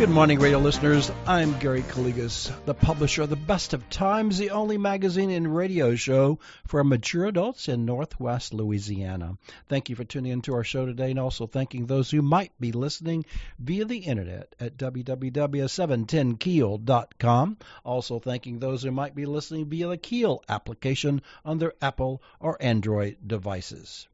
Good morning, radio listeners. I'm Gary Calligas, the publisher of The Best of Times, the only magazine and radio show for mature adults in Northwest Louisiana. Thank you for tuning into our show today and also thanking those who might be listening via the internet at www.710keel.com. Also thanking those who might be listening via the Keel application on their Apple or Android devices.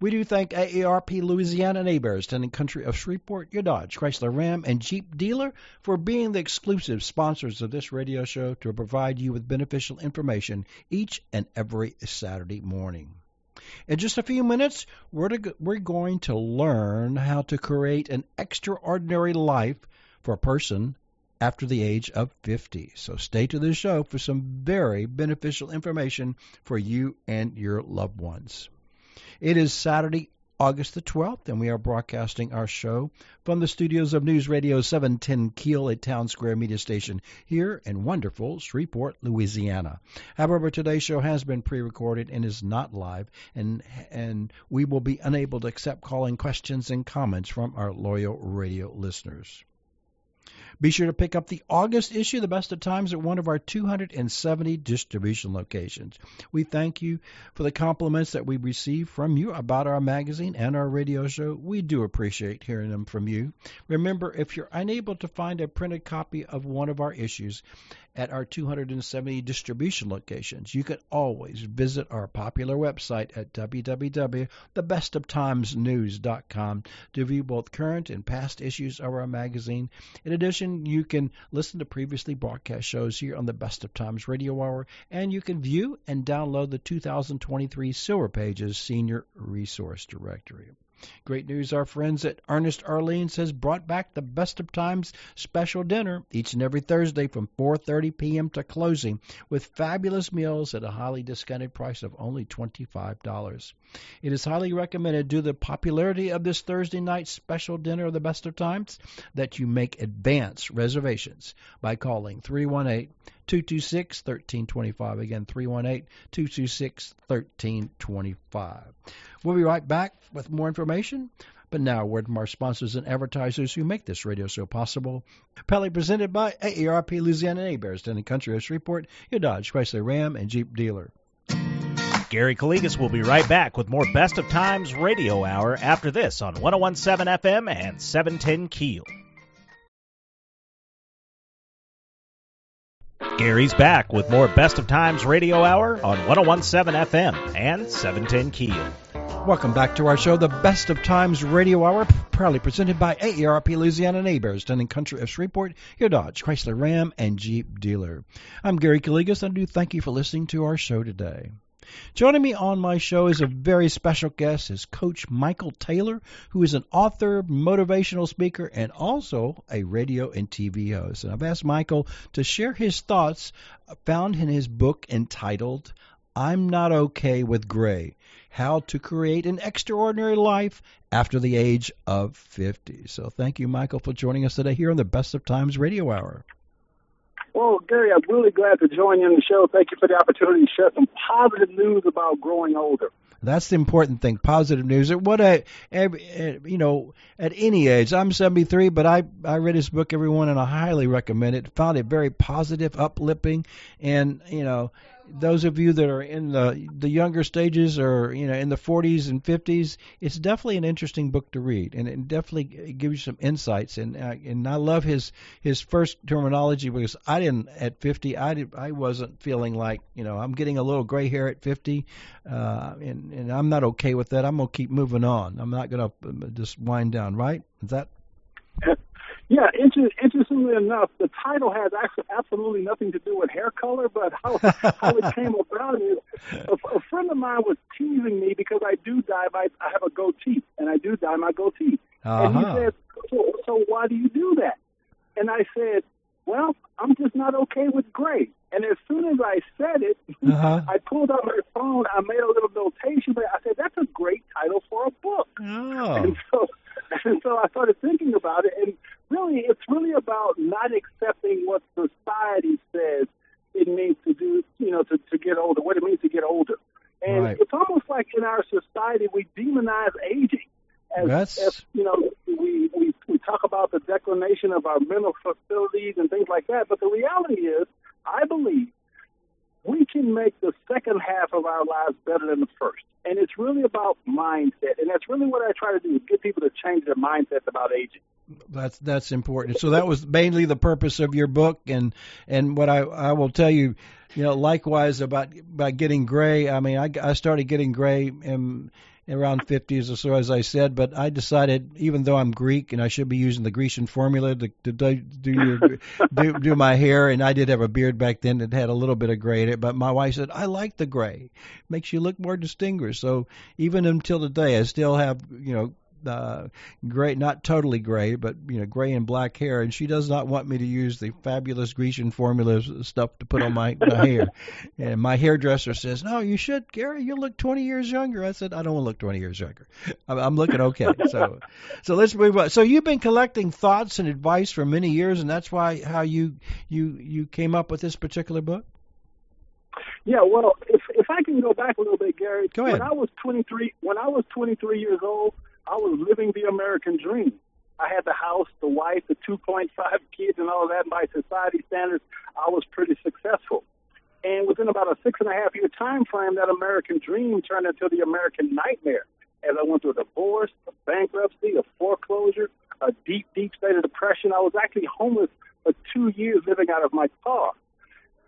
We do thank AARP Louisiana and Heberts, Town and Country of Shreveport, your Dodge, Chrysler Ram, and Jeep dealer for being the exclusive sponsors of this radio show to provide you with beneficial information each and every Saturday morning. In just a few minutes, we're, to, we're going to learn how to create an extraordinary life for a person after the age of 50. So stay to the show for some very beneficial information for you and your loved ones. It is Saturday, August the 12th, and we are broadcasting our show from the studios of News Radio 710 Keel at Town Square Media Station here in wonderful Shreveport, Louisiana. However, today's show has been pre-recorded and is not live, and and we will be unable to accept calling questions and comments from our loyal radio listeners. Be sure to pick up the August issue, The Best of Times, at one of our 270 distribution locations. We thank you for the compliments that we receive from you about our magazine and our radio show. We do appreciate hearing them from you. Remember, if you're unable to find a printed copy of one of our issues, at our 270 distribution locations. You can always visit our popular website at www.thebestoftimesnews.com to view both current and past issues of our magazine. In addition, you can listen to previously broadcast shows here on the Best of Times Radio Hour, and you can view and download the 2023 Silver Pages Senior Resource Directory. Great news, our friends at Ernest's Orleans has brought back the Best of Times special dinner each and every Thursday from 4:30 p.m. to closing with fabulous meals at a highly discounted price of only $25. It is highly recommended due to the popularity of this Thursday night special dinner of the Best of Times that you make advance reservations by calling 318 226 1325. Again, 318 226 1325. We'll be right back with more information. But now, a word from our sponsors and advertisers who make this radio show possible. Proudly presented by AARP Louisiana Neighbors, the country of Shreveport, your Dodge, Chrysler, Ram, and Jeep dealer. Gary Calligas will be right back with more Best of Times Radio Hour after this on 1017 FM and 710 Keel. Gary's back with more Best of Times Radio Hour on 1017 FM and 710 Keel. Welcome back to our show, the Best of Times Radio Hour, proudly presented by AARP Louisiana and Heberts, Town and Country of Shreveport, your Dodge, Chrysler, Ram, and Jeep dealer. I'm Gary Calligas, and I do thank you for listening to our show today. Joining me on my show is a very special guest, is Coach Michael Taylor, who is an author, motivational speaker, and also a radio and TV host. And I've asked Michael to share his thoughts found in his book entitled I'm Not Okay with Gray How to Create an Extraordinary Life After the Age of 50. So thank you, Michael, for joining us today here on the Best of Times Radio Hour. Well, Gary, I'm really glad to join you on the show. Thank you for the opportunity to share some positive news about growing older. That's the important thing. Positive news. What a, every, you know, at any age. I'm 73, but I I read his book, everyone, and I highly recommend it. Found it very positive, uplifting, and you know, those of you that are in the the younger stages or you know in the 40s and 50s, it's definitely an interesting book to read, and it definitely gives you some insights. And uh, and I love his his first terminology because I didn't at 50, I did I wasn't feeling like you know I'm getting a little gray hair at 50, uh, and and I'm not okay with that. I'm gonna keep moving on. I'm not gonna uh, just wind down. Right? Is that yeah, inter- interestingly enough, the title has actually absolutely nothing to do with hair color, but how how it came about is a, a friend of mine was teasing me because I do dye my I have a goatee and I do dye my goatee, uh-huh. and he said, so, "So why do you do that?" And I said, "Well, I'm just not okay with gray." And as soon as I said it, uh-huh. I pulled out my phone. I made a little notation, but I said, "That's a great title for a book." Oh. And so, and so I started thinking about it, and really, it's really about not accepting what society says it means to do, you know, to, to get older, what it means to get older. And Right. it's almost like in our society we demonize aging. As, That's- as you know, we, we we talk about the declination of our mental facilities and things like that. But the reality is, I believe we can make the second half of our lives better than the first. And it's really about mindset. And that's really what I try to do is get people to change their mindsets about aging. That's that's important. So that was mainly the purpose of your book, and and what I I will tell you, you know, likewise about about getting gray. I mean, I I started getting gray in around 50s or so, as I said, but I decided, even though I'm Greek and I should be using the Grecian formula to, to do do, your, do do my hair, and I did have a beard back then that had a little bit of gray in it, but my wife said I like the gray, makes you look more distinguished. So even until today, I still have you know uh, gray, not totally gray, but you know, gray and black hair, and she does not want me to use the fabulous Grecian formula stuff to put on my, my hair. And my hairdresser says, "No, you should, Gary. You look 20 years younger." I said, "I don't want to look 20 years younger. I'm, I'm looking okay." So, so let's move on. So you've been collecting thoughts and advice for many years, and that's why how you you you came up with this particular book. Yeah, well, if if I can go back a little bit, Gary. Go ahead. When I was 23, when I was 23 years old, I was living the American dream. I had the house, the wife, the 2.5 kids, and all of that. By society standards, I was pretty successful. And within about a six and a half year time frame, that American dream turned into the American nightmare. As I went through a divorce, a bankruptcy, a foreclosure, a deep, deep state of depression, I was actually homeless for two years living out of my car.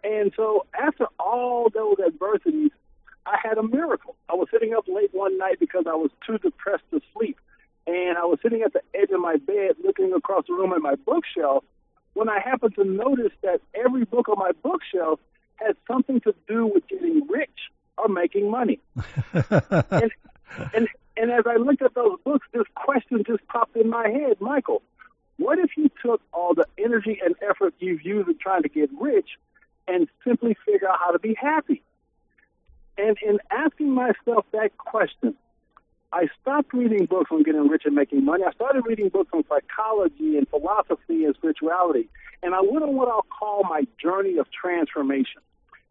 And so after all those adversities, I had a miracle. I was sitting up late one night because I was too depressed to sleep. And I was sitting at the edge of my bed looking across the room at my bookshelf when I happened to notice that every book on my bookshelf had something to do with getting rich or making money. and, and and as I looked at those books, this question just popped in my head, Michael. What if you took all the energy and effort you've used in trying to get rich and simply figure out how to be happy? And in asking myself that question, I stopped reading books on getting rich and making money. I started reading books on psychology and philosophy and spirituality. And I went on what I'll call my journey of transformation.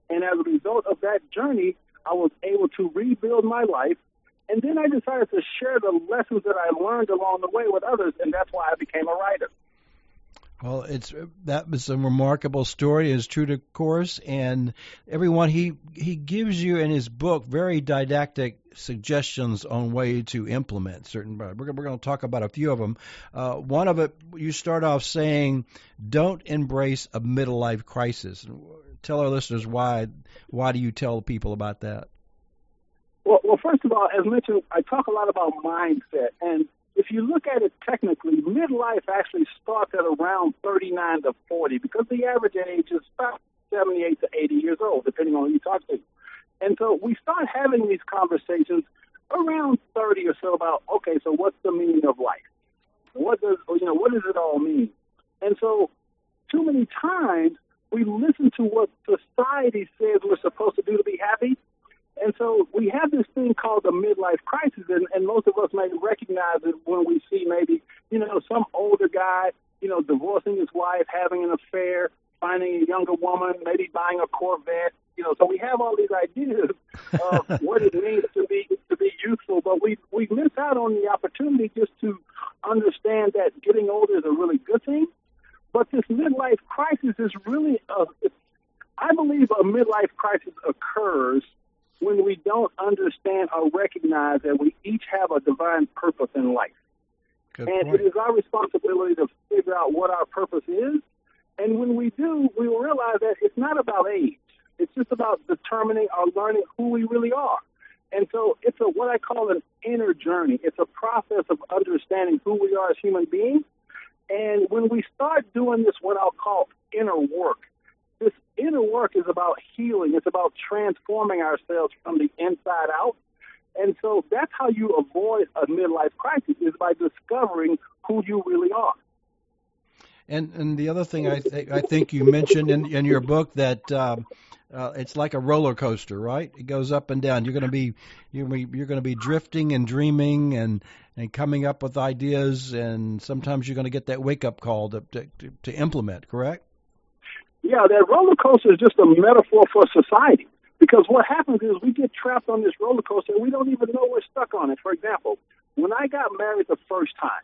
And as a result of that journey, I was able to rebuild my life. And then I decided to share the lessons that I learned along the way with others. And that's why I became a writer. Well, it's that was a remarkable story. It's true to course, and everyone he he gives you in his book very didactic suggestions on way to implement certain. We're we're going to talk about a few of them. Uh, one of it, you start off saying, "Don't embrace a middle life crisis." Tell our listeners why. Why do you tell people about that? Well, well, first of all, as mentioned, I talk a lot about mindset, and if you look at it technically, midlife actually starts at around 39 to 40 because the average age is about 78 to 80 years old, depending on who you talk to. And so we start having these conversations around 30 or so about, okay, so what's the meaning of life? What does, you know, what does it all mean? And so too many times we listen to what society says we're supposed to do to be happy, and so we have this thing called the midlife crisis, and, and most of us may recognize it when we see maybe, you know, some older guy, you know, divorcing his wife, having an affair, finding a younger woman, maybe buying a Corvette. You know, so we have all these ideas of what it means to be to be youthful, but we we miss out on the opportunity just to understand that getting older is a really good thing. But this midlife crisis is really a, I believe a midlife crisis occurs when we don't understand or recognize that we each have a divine purpose in life. Good and point. it is our responsibility to figure out what our purpose is. And when we do, we will realize that it's not about age. It's just about determining or learning who we really are. And so it's a what I call an inner journey. It's a process of understanding who we are as human beings. And when we start doing this, what I'll call inner work, this inner work is about healing. It's about transforming ourselves from the inside out. And so that's how you avoid a midlife crisis is by discovering who you really are. And and the other thing I think I think you mentioned in in your book that um, uh, it's like a roller coaster, right? It goes up and down. You're going to be you're going to be drifting and dreaming and and coming up with ideas, and sometimes you're going to get that wake up call to, to to implement. Correct? Yeah, that roller coaster is just a metaphor for society. Because what happens is we get trapped on this roller coaster and we don't even know we're stuck on it. For example, when I got married the first time,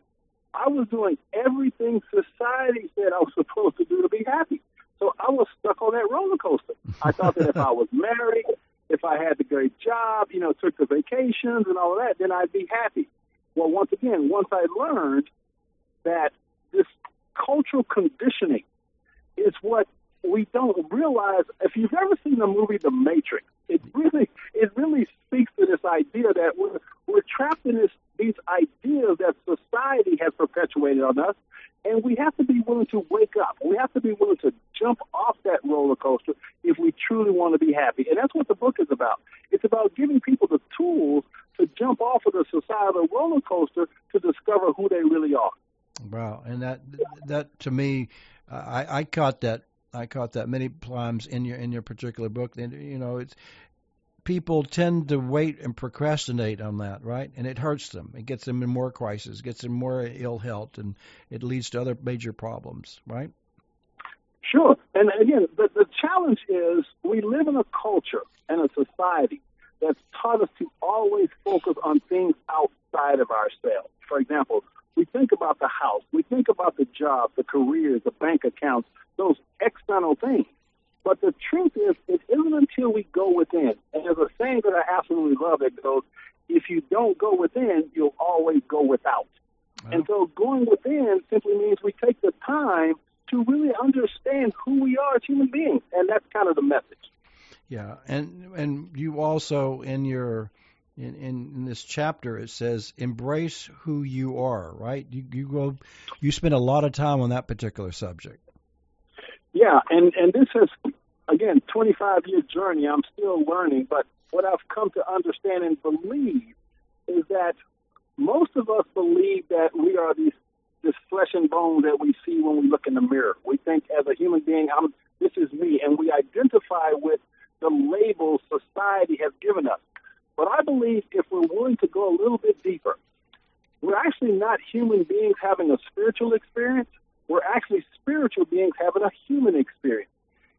I was doing everything society said I was supposed to do to be happy. So I was stuck on that roller coaster. I thought that if I was married, if I had the great job, you know, took the vacations and all of that, then I'd be happy. Well, once again, once I learned that this cultural conditioning is what we don't realize. If you've ever seen the movie The Matrix, it really it really speaks to this idea that we're we're trapped in this these ideas that society has perpetuated on us, and we have to be willing to wake up. We have to be willing to jump off that roller coaster if we truly want to be happy. And that's what the book is about. It's about giving people the tools to jump off of the societal roller coaster to discover who they really are. Wow, and that that to me, I, I caught that I caught that many times in your in your particular book. And you know, it's people tend to wait and procrastinate on that, right? And it hurts them. It gets them in more crisis, gets them more ill health, and it leads to other major problems, right? Sure. And again, the, the challenge is we live in a culture and a society that's taught us to always focus on things outside of ourselves. For example, we think about the house, we think about the job, the careers, the bank accounts, those external things. But the truth is, it isn't until we go within. And there's a saying that I absolutely love that goes, if you don't go within, you'll always go without. And so going within simply means we take the time to really understand who we are as human beings. And that's kind of the message. Yeah. And and you also in your in, in, in this chapter it says embrace who you are, right? You you go you spend a lot of time on that particular subject. Yeah, and and this is again 25 year journey. I'm still learning, but what I've come to understand and believe is that most of us believe that we are these this flesh and bone that we see when we look in the mirror. We think as a human being, I'm this is me, and we identify with the labels society has given us. But I believe if we're willing to go a little bit deeper, we're actually not human beings having a spiritual experience. We're actually spiritual beings having a human experience.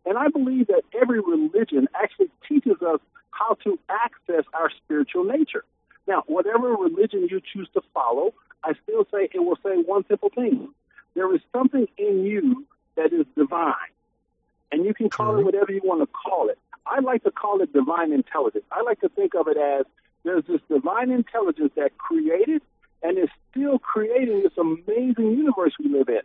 And I believe that every religion actually teaches us how to access our spiritual nature. Now, whatever religion you choose to follow, I still say it will say one simple thing. There is something in you that is divine. And you can call it whatever you want to call it. I like to call it divine intelligence. I like to think of it as there's this divine intelligence that created and is still creating this amazing universe we live in.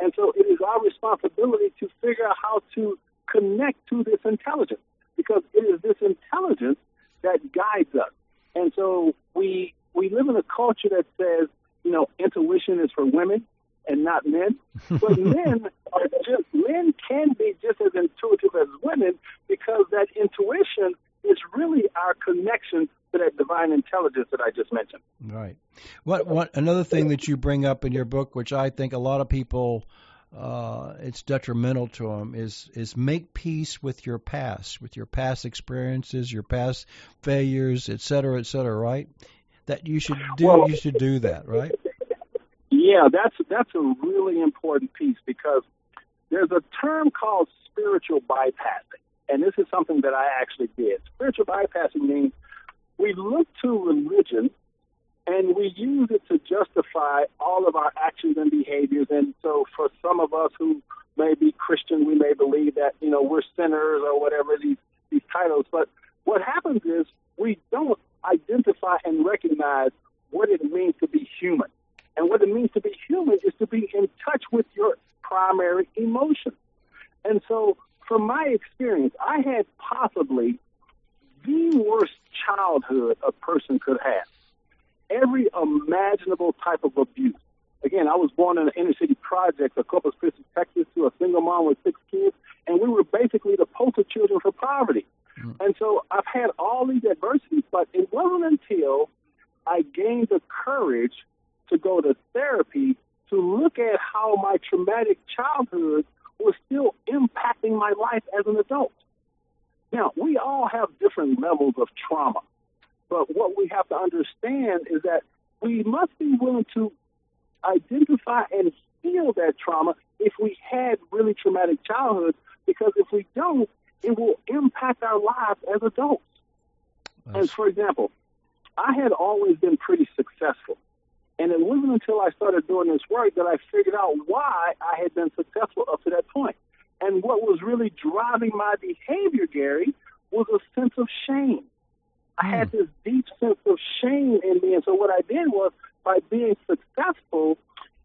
And so it is our responsibility to figure out how to connect to this intelligence because it is this intelligence that guides us. And so we we live in a culture that says, you know, intuition is for women and not men. But men are just men can be just as intuitive as women because that intuition is really our connection to that divine intelligence that I just mentioned. Right. What what another thing that you bring up in your book, which I think a lot of people uh, it's detrimental to them, is is make peace with your past, with your past experiences, your past failures, et cetera, et cetera. Right. That you should do. Well, you should do that. Right. Yeah, that's that's a really important piece because there's a term called spiritual bypassing, and this is something that I actually did. Spiritual bypassing means we look to religion and we use it to justify all of our actions and behaviors. And so, for some of us who may be Christian, we may believe that you know we're sinners or whatever these these titles. But what happens is we don't identify and recognize what it means to be human. And what it means to be human is to be in touch with your primary emotions. And so, from my experience, I had possibly the worst childhood a person could have. Every imaginable type of abuse. Again, I was born in an inner city project of Corpus Christi, Texas, to a single mom with six kids, and we were basically the poster children for poverty. Mm-hmm. And so I've had all these adversities, but it wasn't until I gained the courage to go to therapy to look at how my traumatic childhood was still impacting my life as an adult. Now, we all have different levels of trauma, but what we have to understand is that we must be willing to identify and heal that trauma if we had really traumatic childhoods, because if we don't, it will impact our lives as adults. That's... And for example, I had always been pretty successful. And it wasn't until I started doing this work that I figured out why I had been successful up to that point. And what was really driving my behavior, Gary, was a sense of shame. I had hmm. this deep sense of shame in me. And so what I did was, by being successful,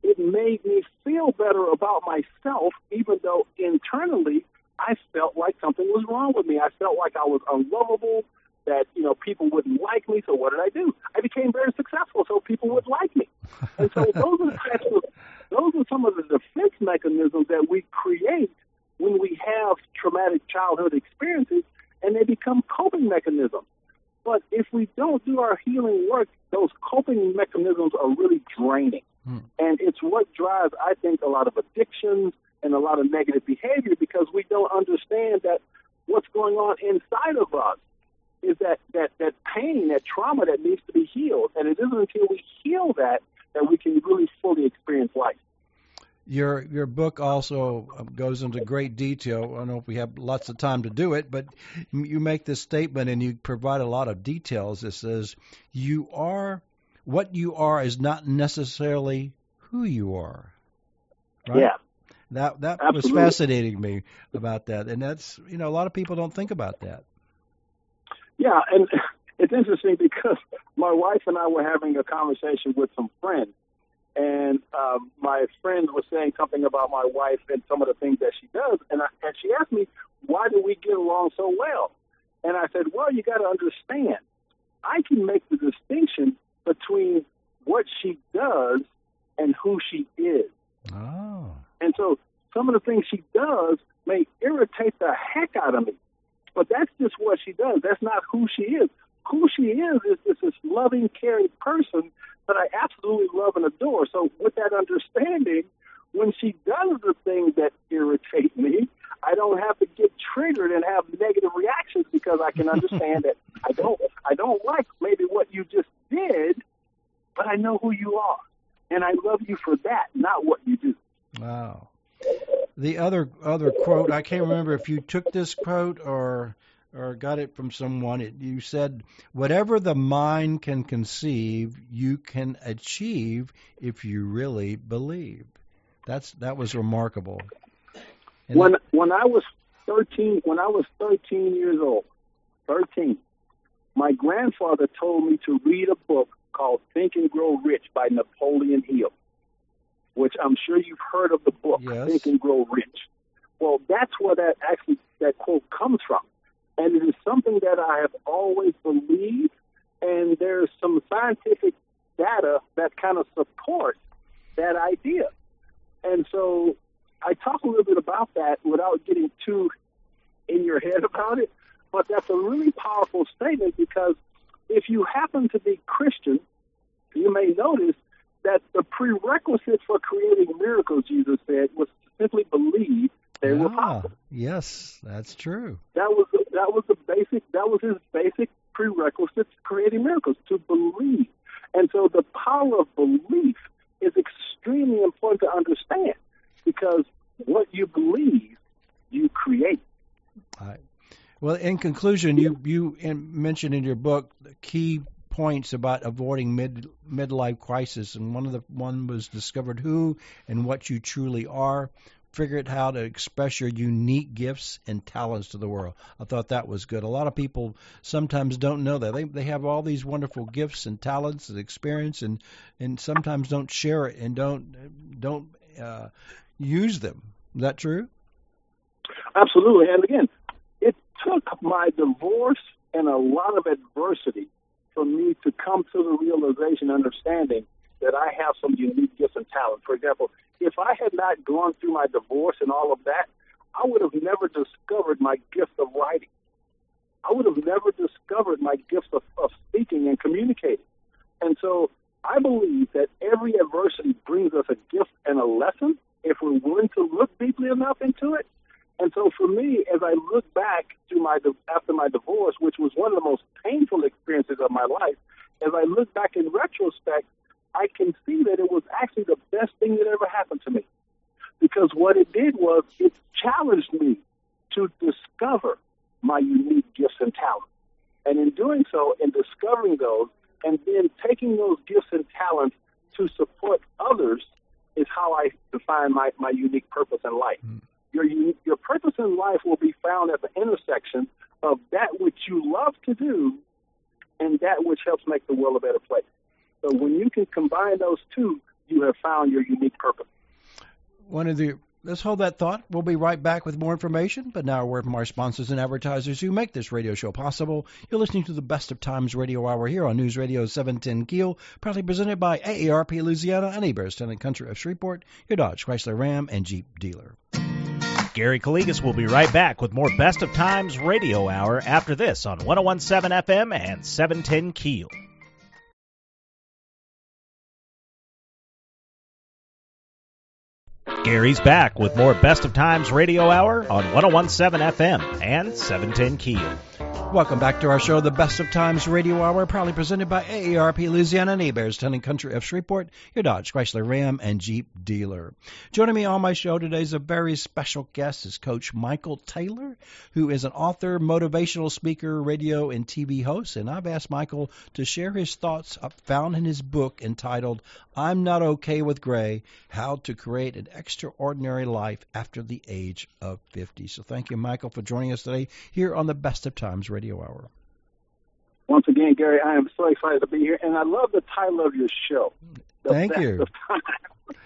it made me feel better about myself, even though internally I felt like something was wrong with me. I felt like I was unlovable, that, you know, people wouldn't like me. So what did I do? I became very successful so people would like me. And so those are the types of, those are some of the defense mechanisms that we create when we have traumatic childhood experiences and they become coping mechanisms. But if we don't do our healing work, those coping mechanisms are really draining. Hmm. And it's what drives, I think, a lot of addictions and a lot of negative behavior because we don't understand that what's going on inside of us is that, that, that pain, that trauma that needs to be healed. And it isn't until we heal that that we can really fully experience life. Your your book also um, goes into great detail. I don't know if we have lots of time to do it, but you make this statement and you provide a lot of details. It says you are what you are is not necessarily who you are. Right? Yeah. That that Absolutely. was fascinating me about that, and that's you know a lot of people don't think about that. Yeah, and it's interesting because my wife and I were having a conversation with some friends, and um, my friend was saying something about my wife and some of the things that she does, and I, and she asked me, "Why do we get along so well?" And I said, "Well, you got to understand, I can make the distinction between what she does and who she is. Oh. And so some of the things she does may irritate the heck out of me, but that's just what she does. That's not who she is. Who she is is, is this loving, caring person that I absolutely love and adore. So with that understanding, when she does the things that irritate me, I don't have to get triggered and have negative reactions because I can understand that I don't I don't like maybe what you just did, but I know who you are. And I love you for that, not what you do. Wow. The other other quote, I can't remember if you took this quote or or got it from someone. It, you said, "Whatever the mind can conceive, you can achieve if you really believe." That's that was remarkable. And when when I was thirteen, when I was thirteen years old, thirteen, my grandfather told me to read a book called Think and Grow Rich by Napoleon Hill, which I'm sure you've heard of the book yes. Think and Grow Rich. Well, that's where that actually that quote comes from. And it is something that I have always believed, and there's some scientific data that kind of supports that idea. And so I talk a little bit about that without getting too in your head about it, but that's a really powerful statement because if you happen to be Christian, you may notice that the prerequisite for creating miracles, Jesus said, was to simply believe they ah, were possible. Yes, that's true. That was the, that was the basic. That was his basic prerequisite to creating miracles to believe. And so the power of belief is extremely important to understand because what you believe, you create. Right. Well, in conclusion, you you mentioned in your book the key points about avoiding mid midlife crisis, and one of the one was discovered who and what you truly are. Figure out how to express your unique gifts and talents to the world. I thought that was good. A lot of people sometimes don't know that they they have all these wonderful gifts and talents and experience, and and sometimes don't share it and don't don't uh, use them. Is that true? Absolutely. And again, it took my divorce and a lot of adversity to the realization, understanding that I have some unique gifts and talents. For example, if I had not gone through my divorce and all of that, I would have never discovered my gift of writing. I would have never discovered my gift of, of speaking and communicating. And so I believe that every adversity brings us a gift and a lesson if we're willing to look deeply enough into it. And so for me, as I look back to my after my divorce, which was one of the most painful experiences of my life, as I look back in retrospect, I can see that it was actually the best thing that ever happened to me. Because what it did was it challenged me to discover my unique gifts and talents. And in doing so, in discovering those, and then taking those gifts and talents to support others is how I define my, my unique purpose in life. Mm. Your, your purpose in life will be found at the intersection of that which you love to do and that which helps make the world a better place. So when you can combine those two, you have found your unique purpose. One of the let's hold that thought. We'll be right back with more information. But now a word from our sponsors and advertisers who make this radio show possible. You're listening to the Best of Times Radio Hour here on News Radio 710 Keel, proudly presented by AARP Louisiana and Heberts, and country of Shreveport, your Dodge, Chrysler, Ram, and Jeep dealer. Gary Calligas will be right back with more Best of Times Radio Hour after this on 1017 FM and 710 Keel. Gary's back with more Best of Times Radio Hour on 1017 FM and 710 Keel. Welcome back to our show, The Best of Times Radio Hour, proudly presented by AARP Louisiana Heberts, Town and Country of Shreveport, your Dodge, Chrysler, Ram, and Jeep dealer. Joining me on my show today is a very special guest, is Coach Michael Taylor, who is an author, motivational speaker, radio, and TV host. And I've asked Michael to share his thoughts found in his book entitled I'm Not Okay with Gray How to Create an Extraordinary Life After the Age of 50. So thank you, Michael, for joining us today here on the Best of Times Radio Radio Hour. Once again, Gary, I am so excited to be here, and I love the title of your show. Thank you.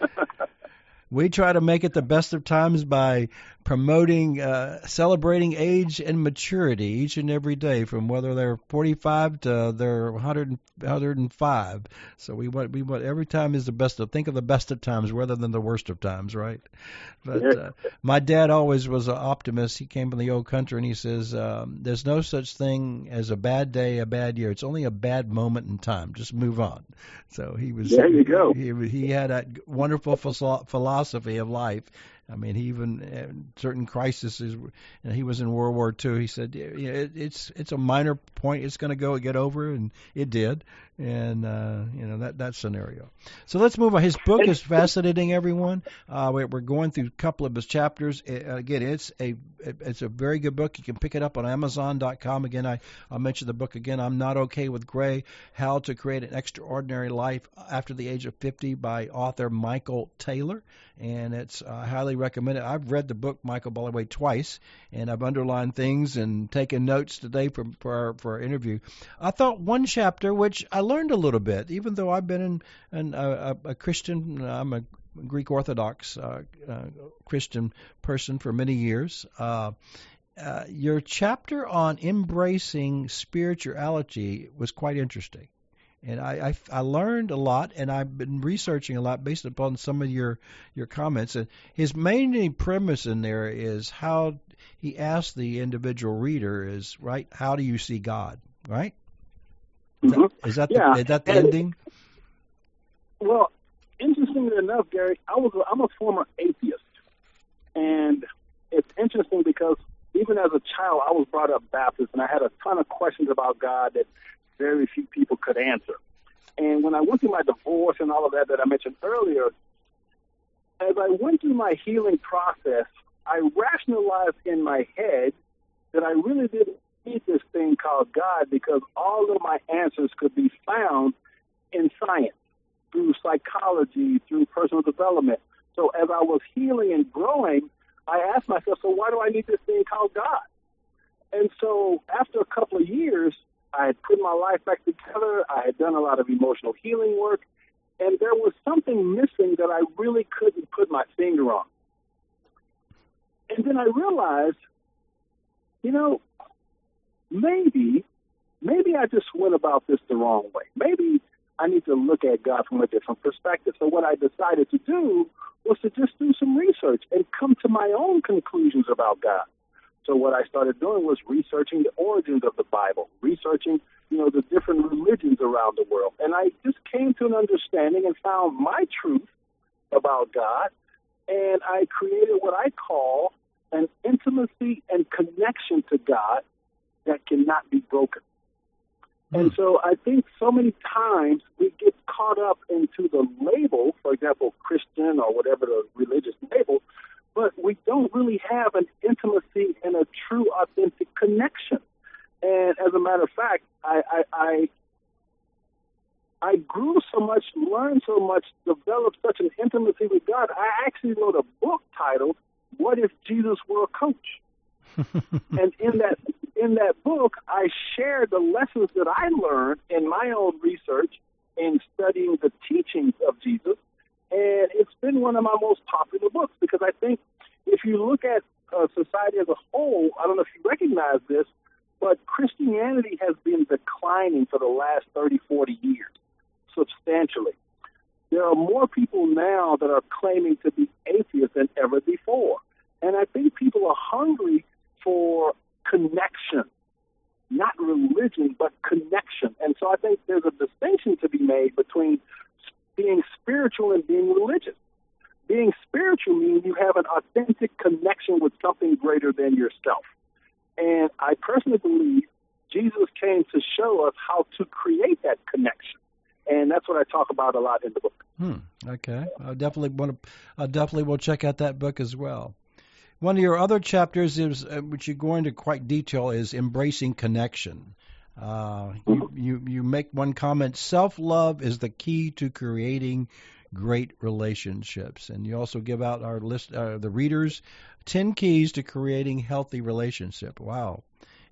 we try to make it the best of times by promoting, uh, celebrating age and maturity each and every day, from whether they're 45 to they're 100, 105. So we want we want every time is the best of think of the best of times rather than the worst of times, right? But uh, my dad always was an optimist. He came from the old country and he says, um, "There's no such thing as a bad day, a bad year. It's only a bad moment in time. Just move on." So he was there. You go. He, he had that wonderful philosophy of life I mean, he even uh, certain crises. He was in World War II. He said, it, "It's it's a minor point. It's going to go get over," and it did. And uh, you know that that scenario. So let's move on. His book is fascinating, everyone. Uh, we're going through a couple of his chapters. again, it's a it's a very good book. You can pick it up on Amazon.com. Again, I I'll mention the book again. I'm not okay with gray: How to Create an Extraordinary Life After the Age of 50 by author Michael Taylor and it's uh, highly recommended. I've read the book, Michael, by the way, twice, and I've underlined things and taken notes today for for our, for our interview. I thought one chapter, which I learned a little bit, even though I've been in, in a, a, a Christian, I'm a Greek Orthodox uh, uh, Christian person for many years. Uh, uh, your chapter on embracing spirituality was quite interesting and I, I, I learned a lot, and I've been researching a lot based upon some of your your comments. And his main premise in there is how he asked the individual reader is right. How do you see God? Right? Is mm-hmm. that, is that yeah. the, is that the and, ending? Well, interestingly enough, Gary, I was a, I'm a former atheist, and it's interesting because even as a child, I was brought up Baptist, and I had a ton of questions about God that very few people could answer. And when I went through my divorce and all of that that I mentioned earlier, as I went through my healing process, I rationalized in my head that I really didn't need this thing called God because all of my answers could be found in science, through psychology, through personal development. So as I was healing and growing, I asked myself, so why do I need this thing called God? And so after a couple of years, I had put my life back together. I had done a lot of emotional healing work, and there was something missing that I really couldn't put my finger on. And then I realized, you know, maybe, maybe I just went about this the wrong way. Maybe I need to look at God from a different perspective. So what I decided to do was to just do some research and come to my own conclusions about God. So what I started doing was researching the origins of the Bible, researching, you know, the different religions around the world. And I just came to an understanding and found my truth about God. And I created what I call an intimacy and connection to God that cannot be broken. And hmm. so I think so many times we get caught up into the label, for example, Christian or whatever the religious label, but we don't really have an intimacy and a true, authentic connection. And as a matter of fact, I, I, I I grew so much, learned so much, developed such an intimacy with God. I actually wrote a book titled "What If Jesus Were a Coach?" and in that in that book, I shared the lessons that I learned in my own research in studying the teachings of Jesus. And it's been one of my most popular books because I think if you look at uh, society as a whole, I don't know if you recognize this, but Christianity has been declining for the last 30, 40 years substantially. There are more people now that are claiming to be atheists than ever before. And I think people are hungry for connection, not religion, but connection. And so I think there's a distinction to be made between being spiritual and being religious. Being spiritual means you have an authentic connection with something greater than yourself. And I personally believe Jesus came to show us how to create that connection. And that's what I talk about a lot in the book. Hmm. Okay, I definitely want to. I definitely will check out that book as well. One of your other chapters is, uh, which you go into quite detail, is embracing connection. Uh, you, you you make one comment: self love is the key to creating great relationships, and you also give out our list, uh, the readers, ten keys to creating healthy relationship. Wow.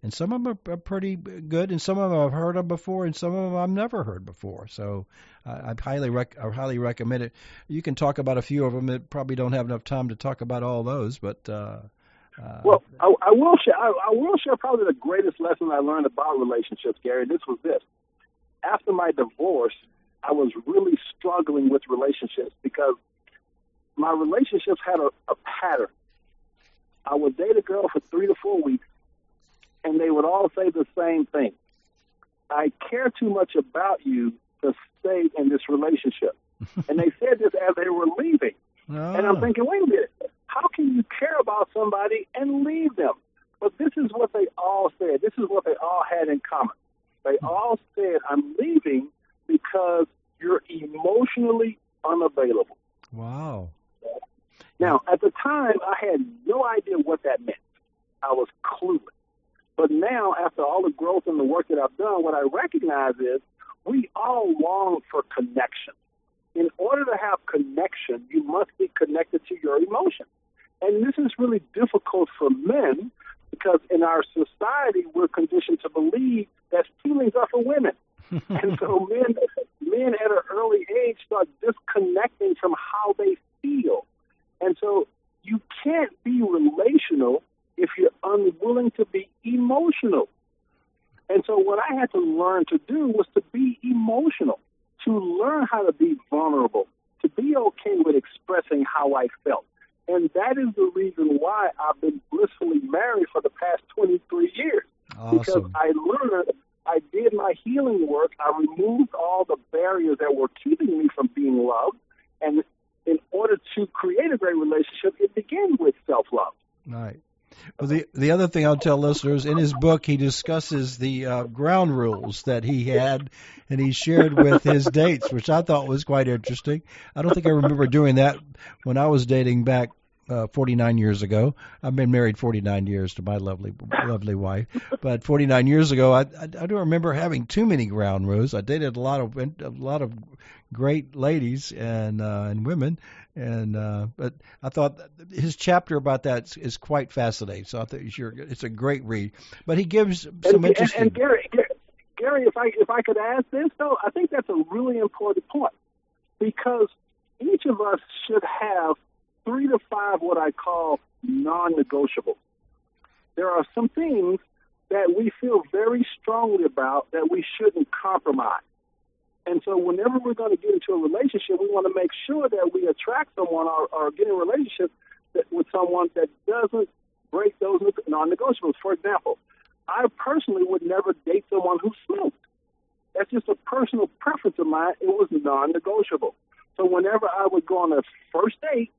And some of them are pretty good, and some of them I've heard of before, and some of them I've never heard before. So I highly rec- I highly recommend it. You can talk about a few of them. That probably don't have enough time to talk about all those, but uh, uh, well, I, I will share. I, I will share probably the greatest lesson I learned about relationships, Gary. This was this: after my divorce, I was really struggling with relationships because my relationships had a, a pattern. I would date a girl for three to four weeks and they would all say the same thing. I care too much about you to stay in this relationship. and they said this as they were leaving. Oh. And I'm thinking, wait a minute, how can you care about somebody and leave them? But this is what they all said. This is what they all had in common. They hmm. all said, I'm leaving because you're emotionally unavailable. Wow. Now, at the time, I had no idea what that meant. I was clueless. But now, after all the growth and the work that I've done, what I recognize is we all long for connection. In order to have connection, you must be connected to your emotions. And this is really difficult for men because in our society, we're conditioned to believe that feelings are for women. and so men, men at an early age start disconnecting from how they feel. And so you can't be relational if you're unwilling to be emotional. And so what I had to learn to do was to be emotional, to learn how to be vulnerable, to be okay with expressing how I felt. And that is the reason why I've been blissfully married for the past 23 years. Awesome. Because I learned, I did my healing work, I removed all the barriers that were keeping me from being loved. And in order to create a great relationship, it begins with self love. Right. Well, the the other thing I'll tell listeners in his book, he discusses the uh, ground rules that he had, and he shared with his dates, which I thought was quite interesting. I don't think I remember doing that when I was dating back uh, 49 years ago. I've been married 49 years to my lovely, lovely wife. But 49 years ago, I, I, I don't remember having too many ground rules. I dated a lot of a lot of great ladies and uh, and women, and uh, but I thought his chapter about that is quite fascinating. So I think sure it's a great read. But he gives some and, interesting. And, and Gary, Gary, if I if I could ask this though, I think that's a really important point because each of us should have three to five what I call non-negotiables. There are some things that we feel very strongly about that we shouldn't compromise. And so whenever we're going to get into a relationship, we want to make sure that we attract someone or, or get in a relationship that, with someone that doesn't break those non-negotiables. For example, I personally would never date someone who smoked. That's just a personal preference of mine. It was non-negotiable. So whenever I would go on a first date,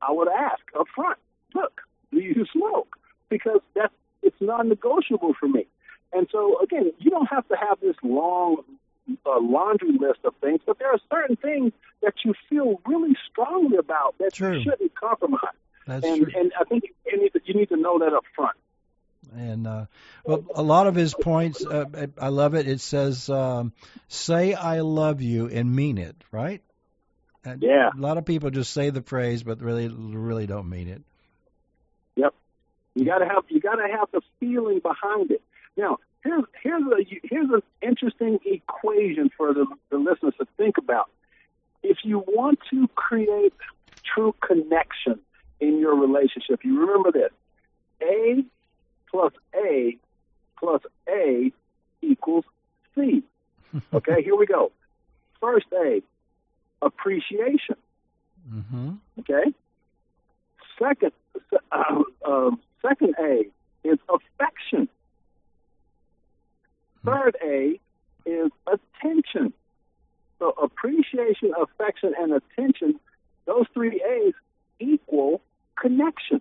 I would ask up front, look, do you smoke? Because that's it's non-negotiable for me. And so again, you don't have to have this long uh, laundry list of things, but there are certain things that you feel really strongly about that True. you shouldn't compromise. That's and true. and I think you need to, you need to know that up front. And uh, well, a lot of his points, uh, I love it. It says, um, "Say I love you and mean it." Right? And Yeah. A lot of people just say the phrase, but really, really don't mean it. Yep. You got to have you got to have the feeling behind it. Now, here's here's a here's an interesting equation for the, the listeners to think about. If you want to create true connection in your relationship, you remember this: A plus A plus A equals C. Okay, here we go. First A, appreciation. hmm Okay. Second, um, um, second A is affection. Third A is attention. So appreciation, affection, and attention, those three A's equal connection.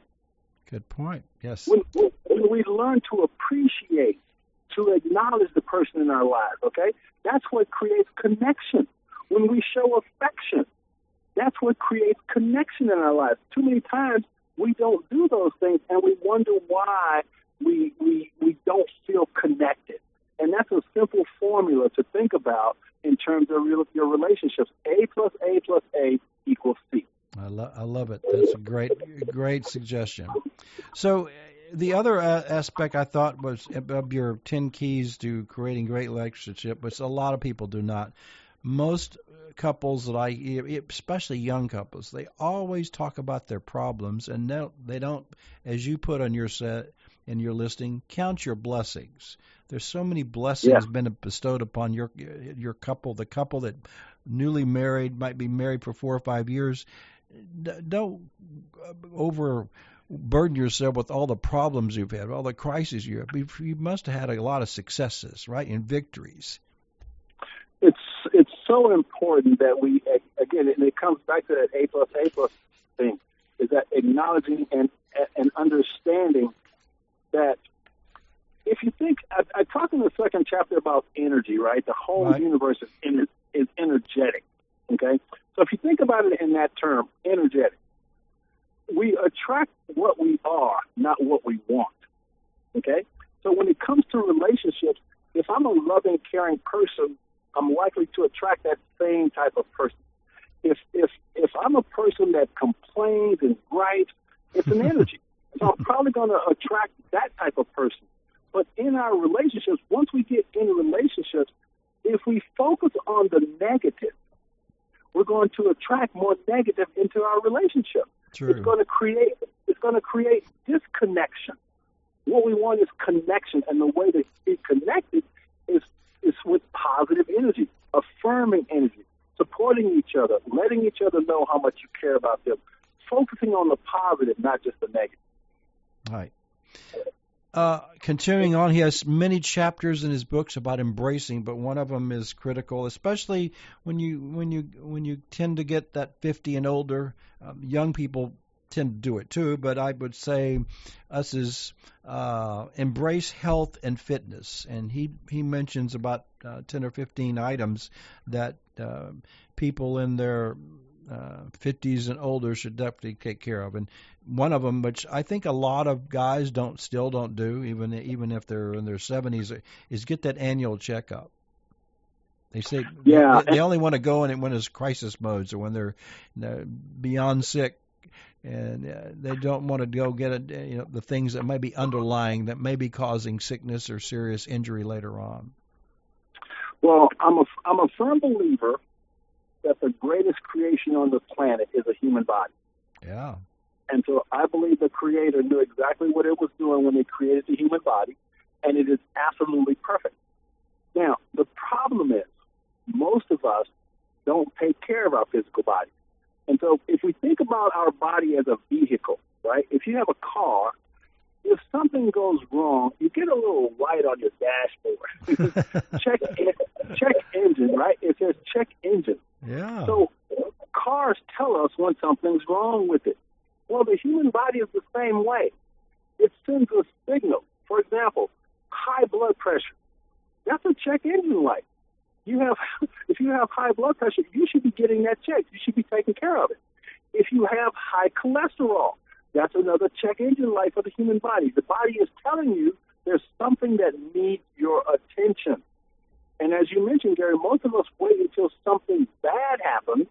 Good point. Yes. When, when, we learn to appreciate, to acknowledge the person in our lives, okay, that's what creates connection. When we show affection, that's what creates connection in our lives. Too many times we don't do those things and we wonder why we, we, we don't feel connected. And that's a simple formula to think about in terms of your, your relationships. A plus A plus A equals C. I, lo- I love it. That's a great, great suggestion. So, uh, the other uh, aspect I thought was of your 10 keys to creating great relationship, which a lot of people do not. Most couples that I, especially young couples, they always talk about their problems and no, they don't, as you put on your set in your listing, count your blessings. There's so many blessings Yeah. been bestowed upon your your couple. The couple that newly married might be married for four or five years. Don't uh, overburden yourself with all the problems you've had, all the crises you have. You- You must have had a lot of successes, right, and victories. it's it's so important that we again and it comes back to that A plus A plus thing is that acknowledging and and understanding that if you think I, I talked in the second chapter about energy, right? The whole Right. universe is ener, is energetic. Okay, so if you think about it in that term, energetic, we attract what we are, not what we want. Okay, so when it comes to relationships, if I'm a loving, caring person, I'm likely to attract that same type of person. If if if I'm a person that complains and gripes, it's an energy. So I'm probably going to attract that type of person. But in our relationships, once we get in relationships, if we focus on the negative, we're going to attract more negative into our relationship. It's going to create it's going to create disconnection. What we want is connection, and the way to be connected is is with positive energy, affirming energy, supporting each other, letting each other know how much you care about them, focusing on the positive, not just the negative. Right. Uh, continuing on, he has many chapters in his books about embracing, but one of them is critical, especially when you when you when you tend to get that 50 and older. Um, young people tend to do it too, but I would say us is uh, embrace health and fitness, and he he mentions about uh, 10 or 15 items that uh, people in their uh, 50s and older should definitely take care of. And one of them, which I think a lot of guys don't still don't do, even even if they're in their 70s, is get that annual checkup. They say Yeah. they, they only want to go in it when it's crisis modes or when they're you know, beyond sick, and uh, they don't want to go get it, you know the things that may be underlying that may be causing sickness or serious injury later on. Well, I'm a I'm a firm believer that the greatest creation on the planet is a human body. Yeah. And so I believe the Creator knew exactly what it was doing when it created the human body, and it is absolutely perfect. Now, the problem is most of us don't take care of our physical body. And so if we think about our body as a vehicle, right? If you have a car if something goes wrong, you get a little light on your dashboard. check check engine, right? It says check engine. Yeah. So cars tell us when something's wrong with it. Well, the human body is the same way. It sends a signal. For example, high blood pressure. That's a check engine light. You have, if you have high blood pressure, you should be getting that checked. You should be taking care of it. If you have high cholesterol, that's another check engine light for the human body. The body is telling you there's something that needs your attention. And as you mentioned, Gary, most of us wait until something bad happens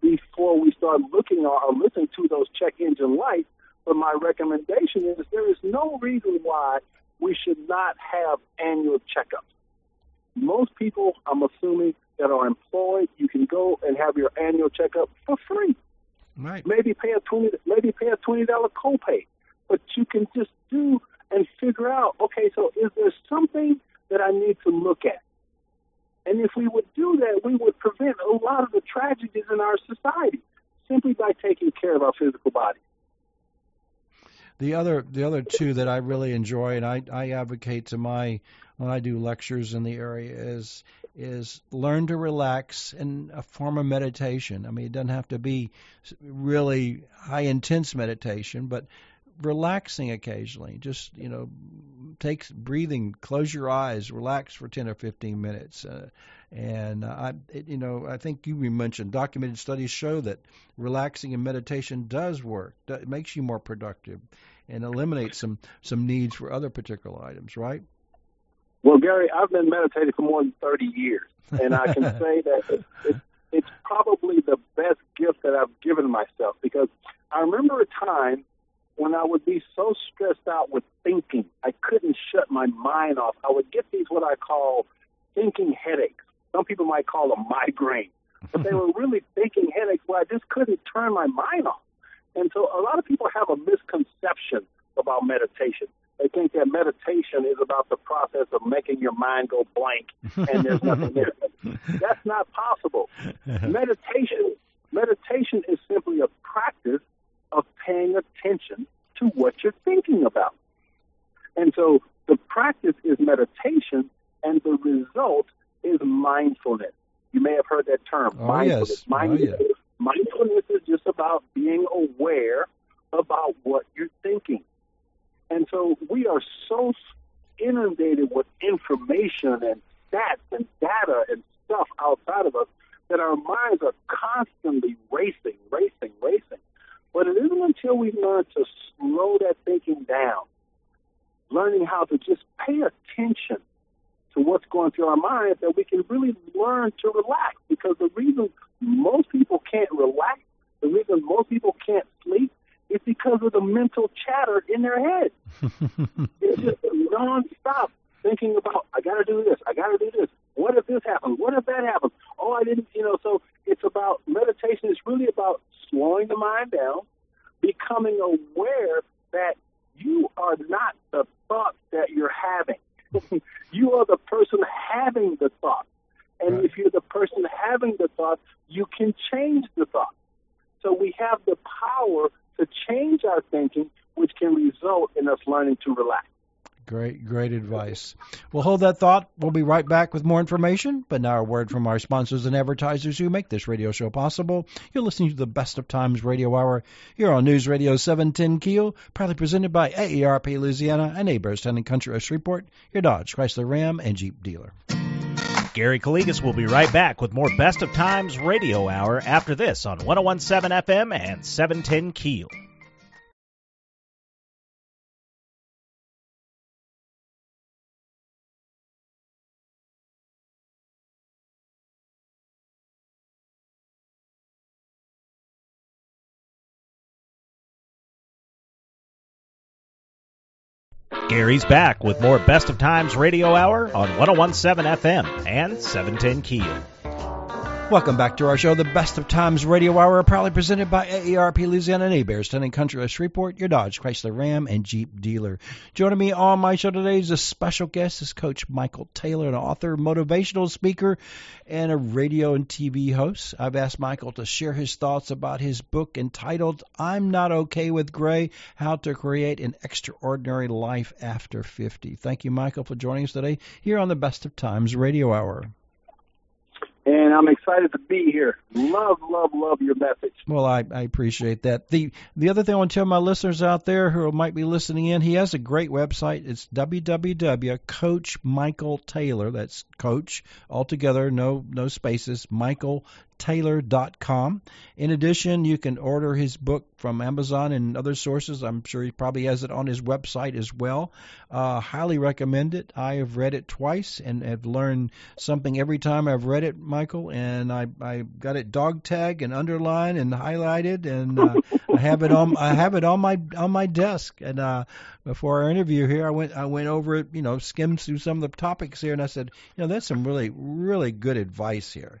before we start looking or, listening to those check engine lights. But my recommendation is there is no reason why we should not have annual checkups. Most people, I'm assuming, that are employed, you can go and have your annual checkup for free. Right. Maybe pay a twenty, maybe pay a twenty dollar copay, but you can just do and figure out. Okay, so is there something that I need to look at? And if we would do that, we would prevent a lot of the tragedies in our society simply by taking care of our physical body. The other the other two that I really enjoy and I, I advocate to my when I do lectures in the area is is learn to relax in a form of meditation. I mean, it doesn't have to be really high intense meditation, but relaxing occasionally. Just you know, take breathing. Close your eyes, relax for ten or fifteen minutes. Uh, and uh, I, it, you know, I think you mentioned documented studies show that relaxing and meditation does work. It makes you more productive, and eliminates some some needs for other particular items. Right? Well, Gary, I've been meditating for more than thirty years, and I can say that it, it, it's probably the best gift that I've given myself because I remember a time when I would be so stressed out with thinking, I couldn't shut my mind off. I would get these what I call thinking headaches. Some people might call them migraine, but they were really thinking headaches where I just couldn't turn my mind off. And so a lot of people have a misconception about meditation. They think that meditation is about the process of making your mind go blank and there's nothing there. That's not possible. Meditation, meditation is simply a practice of paying attention to what you're thinking about. And so the practice is meditation, and the result is mindfulness. You may have heard that term, oh, mindfulness. Yes. Mindfulness, oh, yeah. mindfulness is just about being aware about what you're thinking. And so we are so inundated with information and data and stuff outside of us that our minds are constantly racing, racing, racing. But it isn't until we learn to slow that thinking down, learning how to just pay attention to what's going through our minds, that we can really learn to relax. Because the reason most people can't relax, the reason most people can't sleep, is because of the mental chatter in their head. it's just nonstop thinking about, I got to do this, I got to do this. What if this happens? What if that happens? Oh, I didn't, you know. So it's about meditation. Is really about slowing the mind down, becoming aware that you are not the thought that you're having. you are the person having the thought. And Right. if you're the person having the thought, you can change the thought. So we have the power to change our thinking, which can result in us learning to relax. Great, great advice. We'll hold that thought. We'll be right back with more information. But now a word from our sponsors and advertisers who make this radio show possible. You're listening to the Best of Times Radio Hour here on News Radio 710 Keel, proudly presented by AARP Louisiana and Heberts and Country of Shreveport, your Dodge, Chrysler, Ram, and Jeep dealer. Gary Calligas will be right back with more Best of Times Radio Hour after this on 1017 FM and 710 Keel. Gary's back with more Best of Times Radio Hour on 1017 FM and 710 Keel. Welcome back to our show, the Best of Times Radio Hour, proudly presented by AARP Louisiana and Heberts, Town Country of Shreveport, your Dodge, Chrysler, Ram, and Jeep dealer. Joining me on my show today is a special guest, is Coach Michael Taylor, an author, motivational speaker, and a radio and TV host. I've asked Michael to share his thoughts about his book entitled "I'm Not Okay with Gray: How to Create an Extraordinary Life After 50." Thank you, Michael, for joining us today here on the Best of Times Radio Hour and I'm excited to be here. Love, love, love your message. Well, I, I appreciate that. The the other thing I want to tell my listeners out there who might be listening in, he has a great website. It's www.coachmichaeltaylor. That's coach altogether, no no spaces. Michael taylor.com. In addition, you can order his book from Amazon and other sources. I'm sure he probably has it on his website as well. Uh, highly recommend it. I have read it twice and have learned something every time I've read it, Michael. And I, I got it dog tag and underlined and highlighted, and uh, I have it on I have it on my on my desk. And uh, before our interview here, I went I went over it, you know, skimmed through some of the topics here, and I said, you know, that's some really really good advice here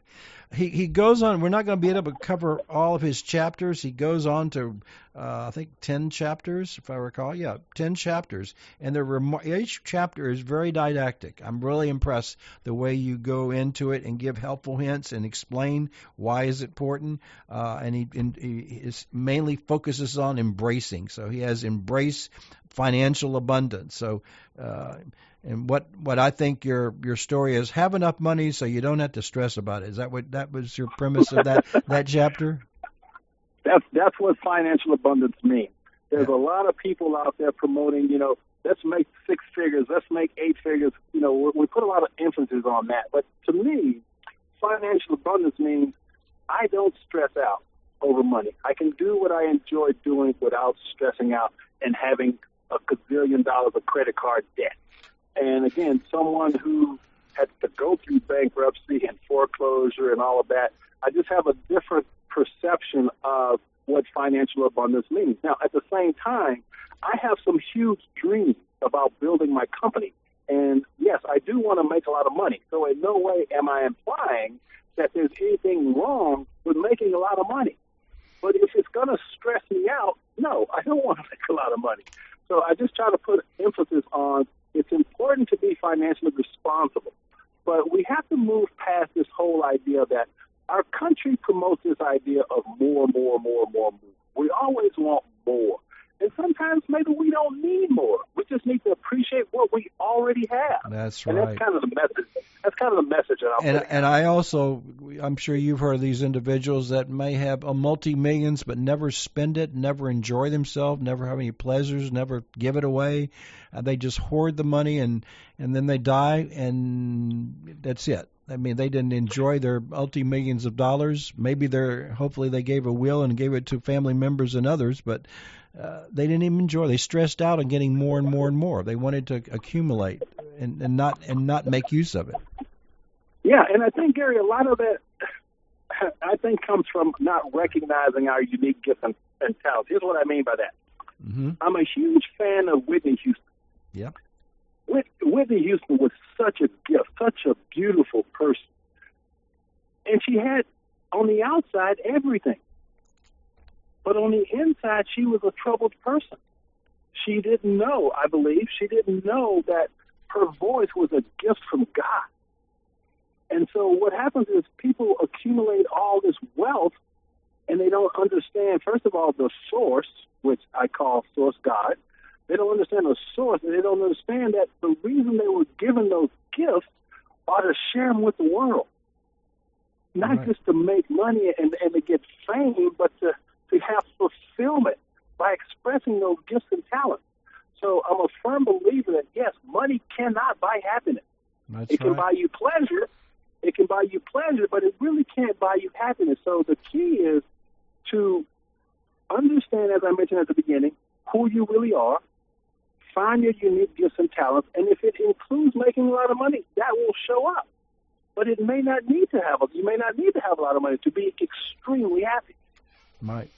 he he goes on. We're not going to be able to cover all of his chapters. He goes on to uh, I think ten chapters, if I recall. Yeah, ten chapters, and the rem- each chapter is very didactic. I'm really impressed the way you go into it and give helpful hints and explain why is it important. Uh, and he, and he is mainly focuses on embracing. So he has embrace financial abundance. So. Uh, and what what I think your your story is have enough money so you don't have to stress about it. Is that what that was your premise of that that chapter? That's that's what financial abundance means. There's yeah. a lot of people out there promoting, you know, let's make six figures, let's make eight figures. You know, we, we put a lot of emphasis on that. But to me, financial abundance means I don't stress out over money. I can do what I enjoy doing without stressing out and having a gazillion dollars of credit card debt. And again, someone who had to go through bankruptcy and foreclosure and all of that, I just have a different perception of what financial abundance means. Now, at the same time, I have some huge dreams about building my company. And yes, I do want to make a lot of money. So in no way am I implying that there's anything wrong with making a lot of money. But if it's going to stress me out, no, I don't want to make a lot of money. So I just try to put emphasis on it's important to be financially responsible, but we have to move past this whole idea that our country promotes this idea of more, more, more, more, more. We always want more. And sometimes maybe we don't need more. We just need to appreciate what we already have. That's right. And that's kind of the message. That's kind of the message that I'm. And and I also, I'm sure you've heard of these individuals that may have a multi millions but never spend it, never enjoy themselves, never have any pleasures, never give it away. Uh, they just hoard the money and and then they die and that's it. I mean, they didn't enjoy their multi millions of dollars. Maybe they're hopefully they gave a will and gave it to family members and others, but uh, they didn't even enjoy. They stressed out on getting more and more and more. They wanted to accumulate and, and not and not make use of it. Yeah, and I think Gary, a lot of that, I think, comes from not recognizing our unique gifts and, and talents. Here's what I mean by that. Mm-hmm. I'm a huge fan of Whitney Houston. Yeah. Whit, Whitney Houston was such a gift, such a beautiful person, and she had on the outside everything. But on the inside, she was a troubled person. She didn't know, I believe, she didn't know that her voice was a gift from God. And so what happens is people accumulate all this wealth and they don't understand, first of all, the source, which I call source God. They don't understand the source and they don't understand that the reason they were given those gifts are to share them with the world. Not right. just to make money and, and to get fame, but to to have fulfillment by expressing those gifts and talents. So I'm a firm believer that yes, money cannot buy happiness. That's it can right. buy you pleasure. It can buy you pleasure, but it really can't buy you happiness. So the key is to understand, as I mentioned at the beginning, who you really are, find your unique gifts and talents, and if it includes making a lot of money, that will show up. But it may not need to have. You may not need to have a lot of money to be extremely happy. Right.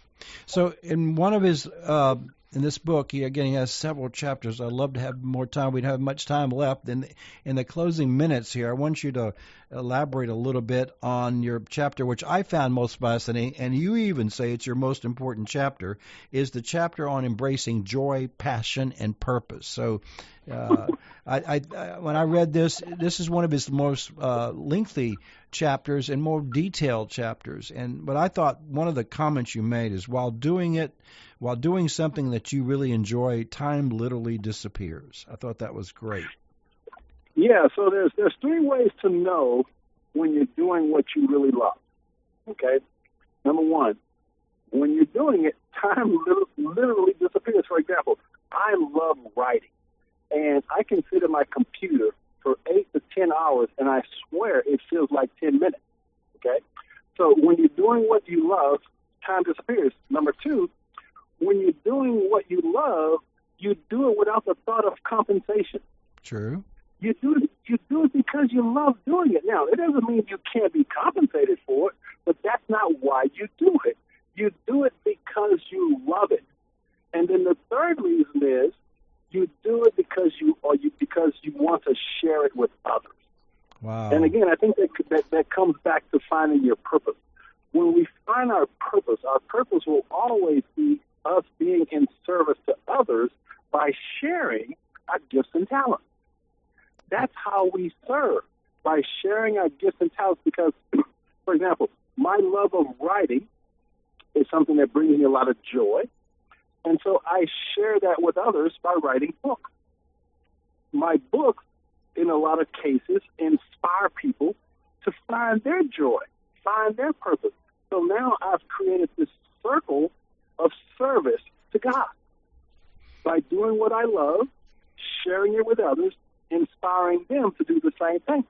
So, in one of his uh, in this book, he again he has several chapters. I'd love to have more time. We'd have much time left. In the, in the closing minutes here, I want you to elaborate a little bit on your chapter, which I found most fascinating, and you even say it's your most important chapter, is the chapter on embracing joy, passion, and purpose. So, uh, I, I, when I read this, this is one of his most uh, lengthy chapters and more detailed chapters. And but I thought one of the comments you made is while doing it, while doing something that you really enjoy, time literally disappears. I thought that was great. Yeah, so there's there's three ways to know when you're doing what you really love. Okay, number one, when you're doing it, time literally disappears. For example, I love writing, and I can sit at my computer for eight to ten hours, and I swear it feels like ten minutes. Okay, so when you're doing what you love, time disappears. Number two, when you're doing what you love, you do it without the thought of compensation. True. You do it, you do it because you love doing it. Now, it doesn't mean you can't be compensated for it, but that's not why you do it. You do it because you love it. And then the third reason is you do it because you or you because you want to share it with others. Wow. And again, I think that, that that comes back to finding your purpose. When we find our purpose, our purpose will always be us being in service to others by sharing our gifts and talents. That's how we serve by sharing our gifts and talents. Because, for example, my love of writing is something that brings me a lot of joy. And so I share that with others by writing books. My books, in a lot of cases, inspire people to find their joy, find their purpose. So now I've created this circle of service to God by doing what I love, sharing it with others, inspiring them to do the same thing.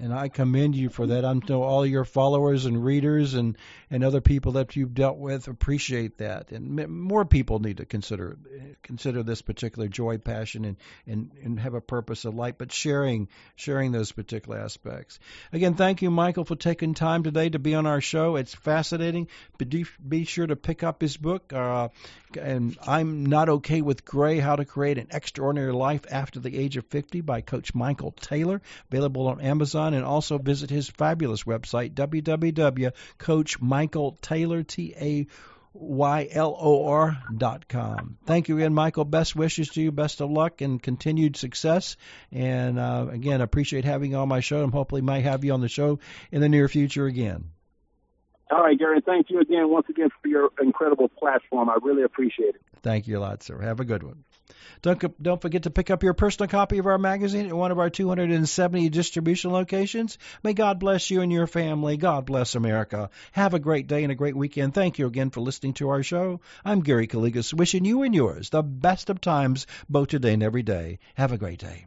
And I commend you for that. I know all your followers and readers and, and other people that you've dealt with appreciate that. And more people need to consider consider this particular joy, passion, and, and, and have a purpose of life. But sharing sharing those particular aspects. Again, thank you, Michael, for taking time today to be on our show. It's fascinating. But be sure to pick up his book. Uh, and I'm not okay with gray: How to Create an Extraordinary Life After the Age of 50 by Coach Michael Taylor. Available on Amazon and also visit his fabulous website, www.coachmichaeltaylor.com. Thank you again, Michael. Best wishes to you. Best of luck and continued success. And uh, again, appreciate having you on my show and hopefully might have you on the show in the near future again. All right, Gary. Thank you again, once again, for your incredible platform. I really appreciate it. Thank you a lot, sir. Have a good one. Don't, don't forget to pick up your personal copy of our magazine at one of our 270 distribution locations. May God bless you and your family. God bless America. Have a great day and a great weekend. Thank you again for listening to our show. I'm Gary Calligas, wishing you and yours the best of times, both today and every day. Have a great day.